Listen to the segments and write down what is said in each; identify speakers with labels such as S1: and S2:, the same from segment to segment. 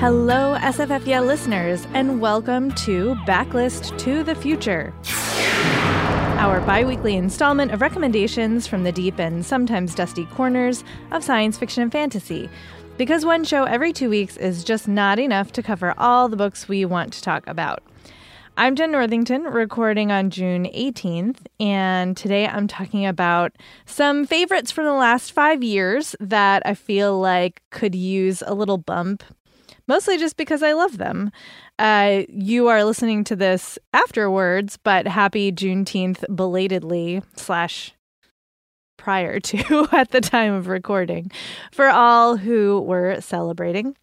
S1: Hello, SFF listeners, and welcome to Backlist to the Future, our bi weekly installment of recommendations from the deep and sometimes dusty corners of science fiction and fantasy. Because one show every two weeks is just not enough to cover all the books we want to talk about. I'm Jenn Northington, recording on June 18th, and today I'm talking about some favorites from the last five years that I feel like could use a little bump mostly just because I love them. Uh, you are listening to this afterwards, but happy Juneteenth belatedly slash prior to at the time of recording for all who were celebrating.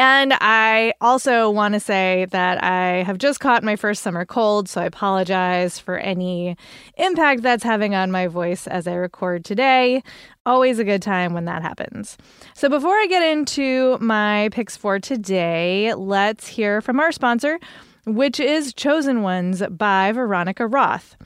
S1: And I also want to say that I have just caught my first summer cold, so I apologize for any impact that's having on my voice as I record today. Always a good time when that happens. So before I get into my picks for today, let's hear from our sponsor, which is Chosen Ones by Veronica Roth.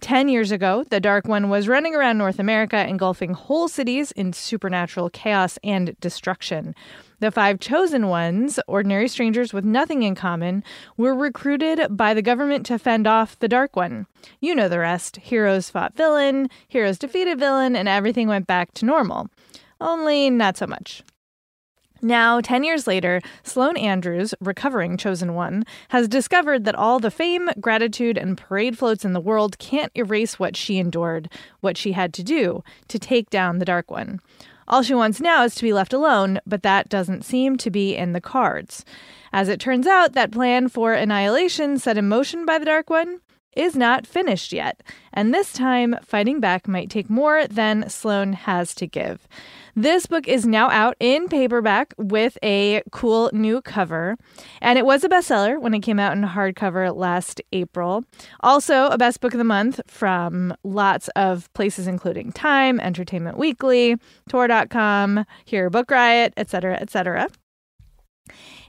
S1: 10 years ago, the Dark One was running around North America, engulfing whole cities in supernatural chaos and destruction. The five chosen ones, ordinary strangers with nothing in common, were recruited by the government to fend off the Dark One. You know the rest. Heroes fought villain, heroes defeated villain, and everything went back to normal. Only not so much. Now, 10 years later, Sloane Andrews, recovering Chosen One, has discovered that all the fame, gratitude, and parade floats in the world can't erase what she endured, what she had to do to take down the Dark One. All she wants now is to be left alone, but that doesn't seem to be in the cards. As it turns out, that plan for annihilation set in motion by the Dark One is not finished yet, and this time fighting back might take more than Sloane has to give. This book is now out in paperback with a cool new cover, and it was a bestseller when it came out in hardcover last April. Also, a best book of the month from lots of places, including Time, Entertainment Weekly, Tor.com, Here Book Riot, etc., etc.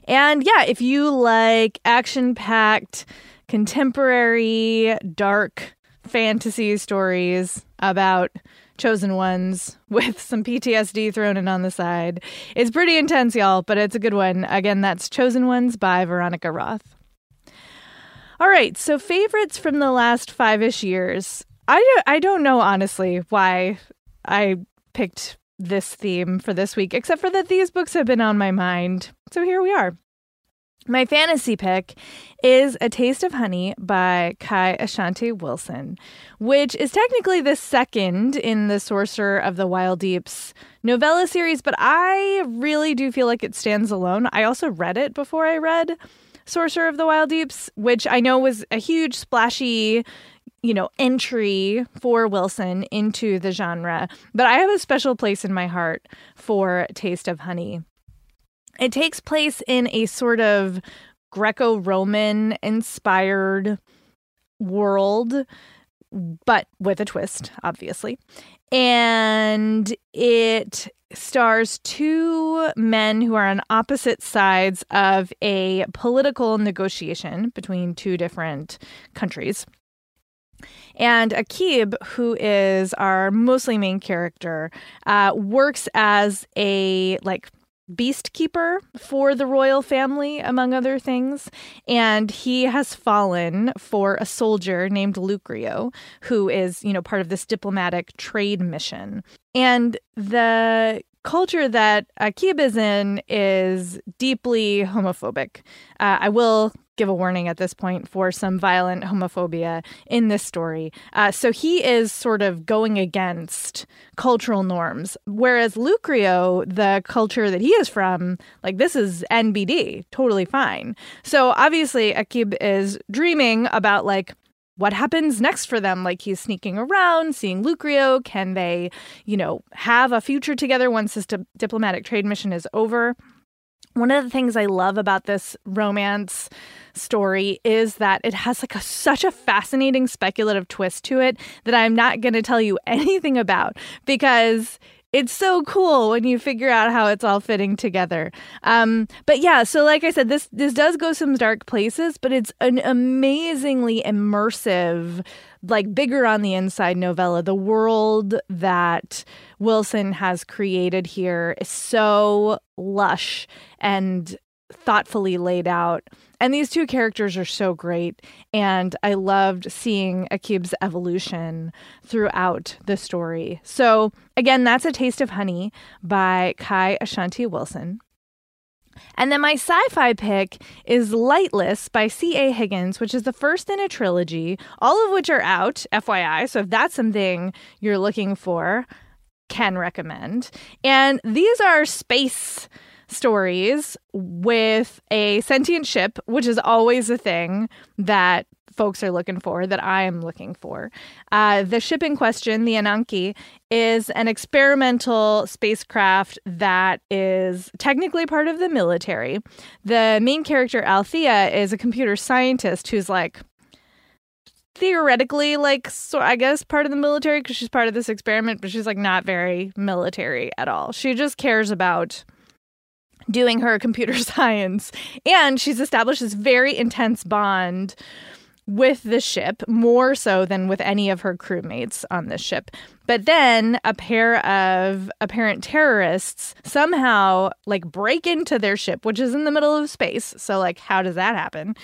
S1: And yeah, if you like action packed, contemporary, dark fantasy stories about chosen ones with some PTSD thrown in on the side. It's pretty intense, y'all, but it's a good one. Again, that's Chosen Ones by Veronica Roth. All right, so favorites from the last five ish years. I don't, I don't know, honestly, why I picked this theme for this week, except for that these books have been on my mind. So here we are. My fantasy pick is A Taste of Honey by Kai Ashante Wilson, which is technically the second in the Sorcerer of the Wildeeps novella series, but I really do feel like it stands alone. I also read it before I read Sorcerer of the Wildeeps, which I know was a huge, splashy, you know, entry for Wilson into the genre, but I have a special place in my heart for Taste of Honey. It takes place in a sort of Greco Roman inspired world, but with a twist, obviously. And it stars two men who are on opposite sides of a political negotiation between two different countries. And Aqib, who is our mostly main character, uh, works as a like beast keeper for the royal family, among other things. And he has fallen for a soldier named Lucrio, who is, you know, part of this diplomatic trade mission. And the culture that Aqib is in is deeply homophobic. Uh, I will give a warning at this point for some violent homophobia in this story. Uh, so he is sort of going against cultural norms, whereas Lucrio, the culture that he is from, like this is NBD, totally fine. So obviously, Aqib is dreaming about like what happens next for them? Like he's sneaking around, seeing Lucrio. Can they, you know, have a future together once this di- diplomatic trade mission is over? One of the things I love about this romance story is that it has like a, such a fascinating speculative twist to it that I'm not going to tell you anything about because it's so cool when you figure out how it's all fitting together. Um, but yeah, so like I said, this this does go some dark places, but it's an amazingly immersive, like bigger on the inside novella. The world that Wilson has created here is so lush and thoughtfully laid out and these two characters are so great. And I loved seeing Aqib's evolution throughout the story. So, again, that's A Taste of Honey by Kai Ashante Wilson. And then my sci fi pick is Lightless by C.A. Higgins, which is the first in a trilogy, all of which are out, FYI. So if that's something you're looking for, can recommend. And these are space stories with a sentient ship, which is always a thing that folks are looking for, that I am looking for. Uh, the ship in question, the Ananke, is an experimental spacecraft that is technically part of the military. The main character, Althea, is a computer scientist who's like, theoretically like so I guess part of the military because she's part of this experiment, but she's like not very military at all. She just cares about doing her computer science. And she's established this very intense bond with the ship, more so than with any of her crewmates on this ship. But then a pair of apparent terrorists somehow like break into their ship, which is in the middle of space. So, like, how does that happen?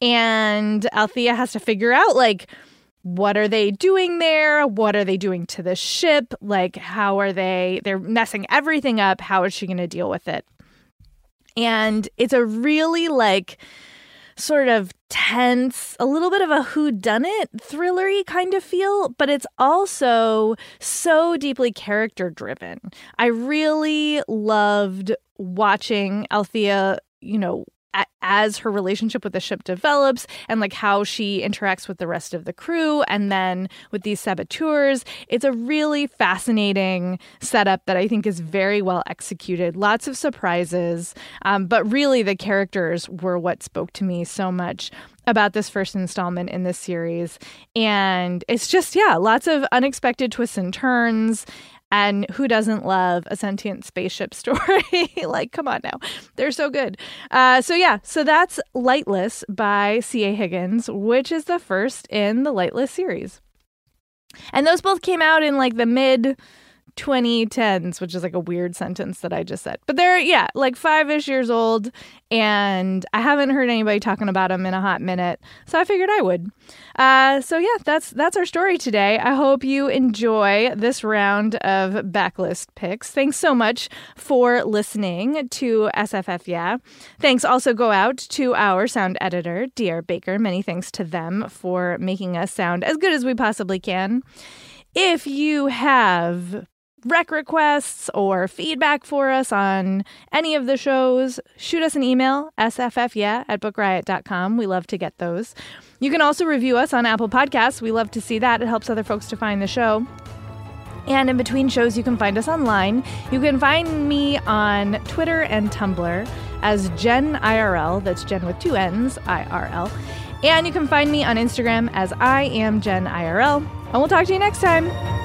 S1: And Althea has to figure out, like, what are they doing there? What are they doing to the ship? Like, how are they? They're messing everything up. How is she going to deal with it? And it's a really like sort of tense, a little bit of a who done it thrillery kind of feel, but it's also so deeply character driven. I really loved watching Althea, you know, as her relationship with the ship develops and like how she interacts with the rest of the crew and then with these saboteurs it's a really fascinating setup that i think is very well executed. Lots of surprises um, but really the characters were what spoke to me so much about this first installment in this series. And it's just yeah lots of unexpected twists and turns and who doesn't love a sentient spaceship story? like, come on now. They're so good. Uh, so, yeah, so that's Lightless by C.A. Higgins, which is the first in the Lightless series. And those both came out in like the mid 2010s, which is like a weird sentence that I just said. But they're, yeah, like five ish years old. And I haven't heard anybody talking about them in a hot minute. So I figured I would. Uh, so yeah, that's that's our story today. I hope you enjoy this round of backlist picks. Thanks so much for listening to SFF Yeah. Thanks also go out to our sound editor, DR Baker. Many thanks to them for making us sound as good as we possibly can. If you have rec requests or feedback for us on any of the shows, shoot us an email, sffyeah at bookriot.com. We love to get those. You can also review us on Apple Podcasts. We love to see that. It helps other folks to find the show. And in between shows, you can find us online. You can find me on Twitter and Tumblr as Jenn IRL. That's Jenn with two N's, IRL. And you can find me on Instagram as I am Jenn IRL. And we'll talk to you next time.